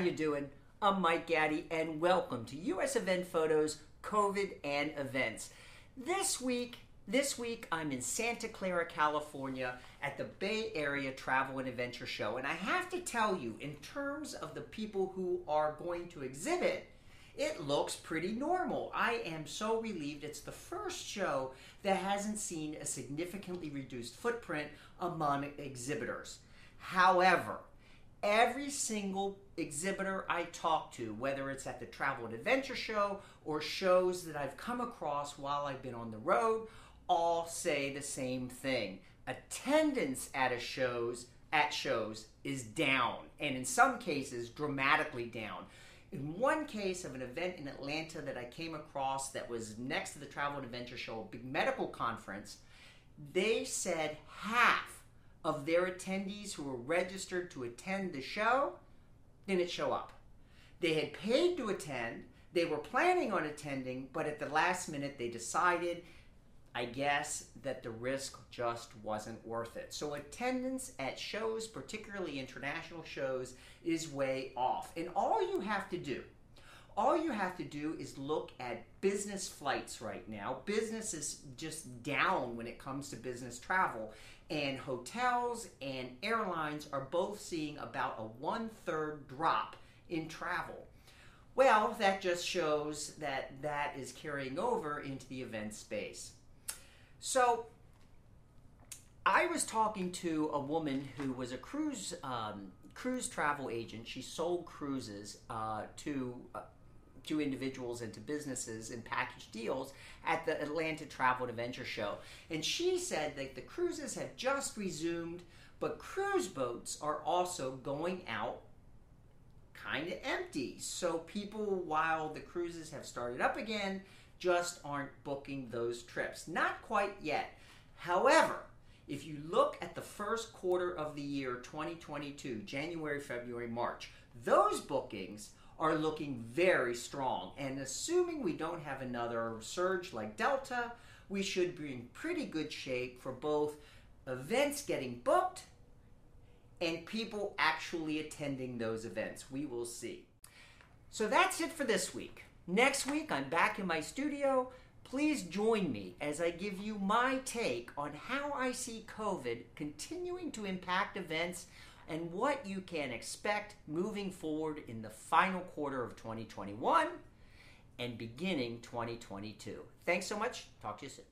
you doing? I'm Mike Gaddy, and welcome to U.S. Event Photos, COVID and Events. This week, this week I'm in Santa Clara, California, at the Bay Area Travel and Adventure Show, and I have to tell you, in terms of the people who are going to exhibit, it looks pretty normal. I am so relieved it's the first show that hasn't seen a significantly reduced footprint among exhibitors. However, every single exhibitor I talk to, whether it's at the Travel and Adventure Show or shows that I've come across while I've been on the road, all say the same thing. Attendance at a shows at shows is down, and in some cases dramatically down. In one case of an event in Atlanta that I came across that was next to the Travel and Adventure Show, a big medical conference, they said half of their attendees who were registered to attend the show didn't show up. They had paid to attend, they were planning on attending, but at the last minute they decided, I guess, that the risk just wasn't worth it. So attendance at shows, particularly international shows, is way off. And all you have to do, all you have to do is look at business flights right now. Business is just down when it comes to business travel and hotels and airlines are both seeing about a one third drop in travel. Well, that just shows that that is carrying over into the event space. So, I was talking to a woman who was a cruise um, cruise travel agent. She sold cruises uh, to uh, to individuals and to businesses in package deals at the Atlanta Travel Adventure Show. And she said that the cruises have just resumed, but cruise boats are also going out kind of empty. So people, while the cruises have started up again, just aren't booking those trips. Not quite yet. However, if you look at the first quarter of the year 2022, January, February, March, those bookings are looking very strong. And assuming we don't have another surge like Delta, we should be in pretty good shape for both events getting booked and people actually attending those events. We will see. So that's it for this week. Next week, I'm back in my studio. Please join me as I give you my take on how I see COVID continuing to impact events and what you can expect moving forward in the final quarter of 2021 and beginning 2022. Thanks so much. Talk to you soon.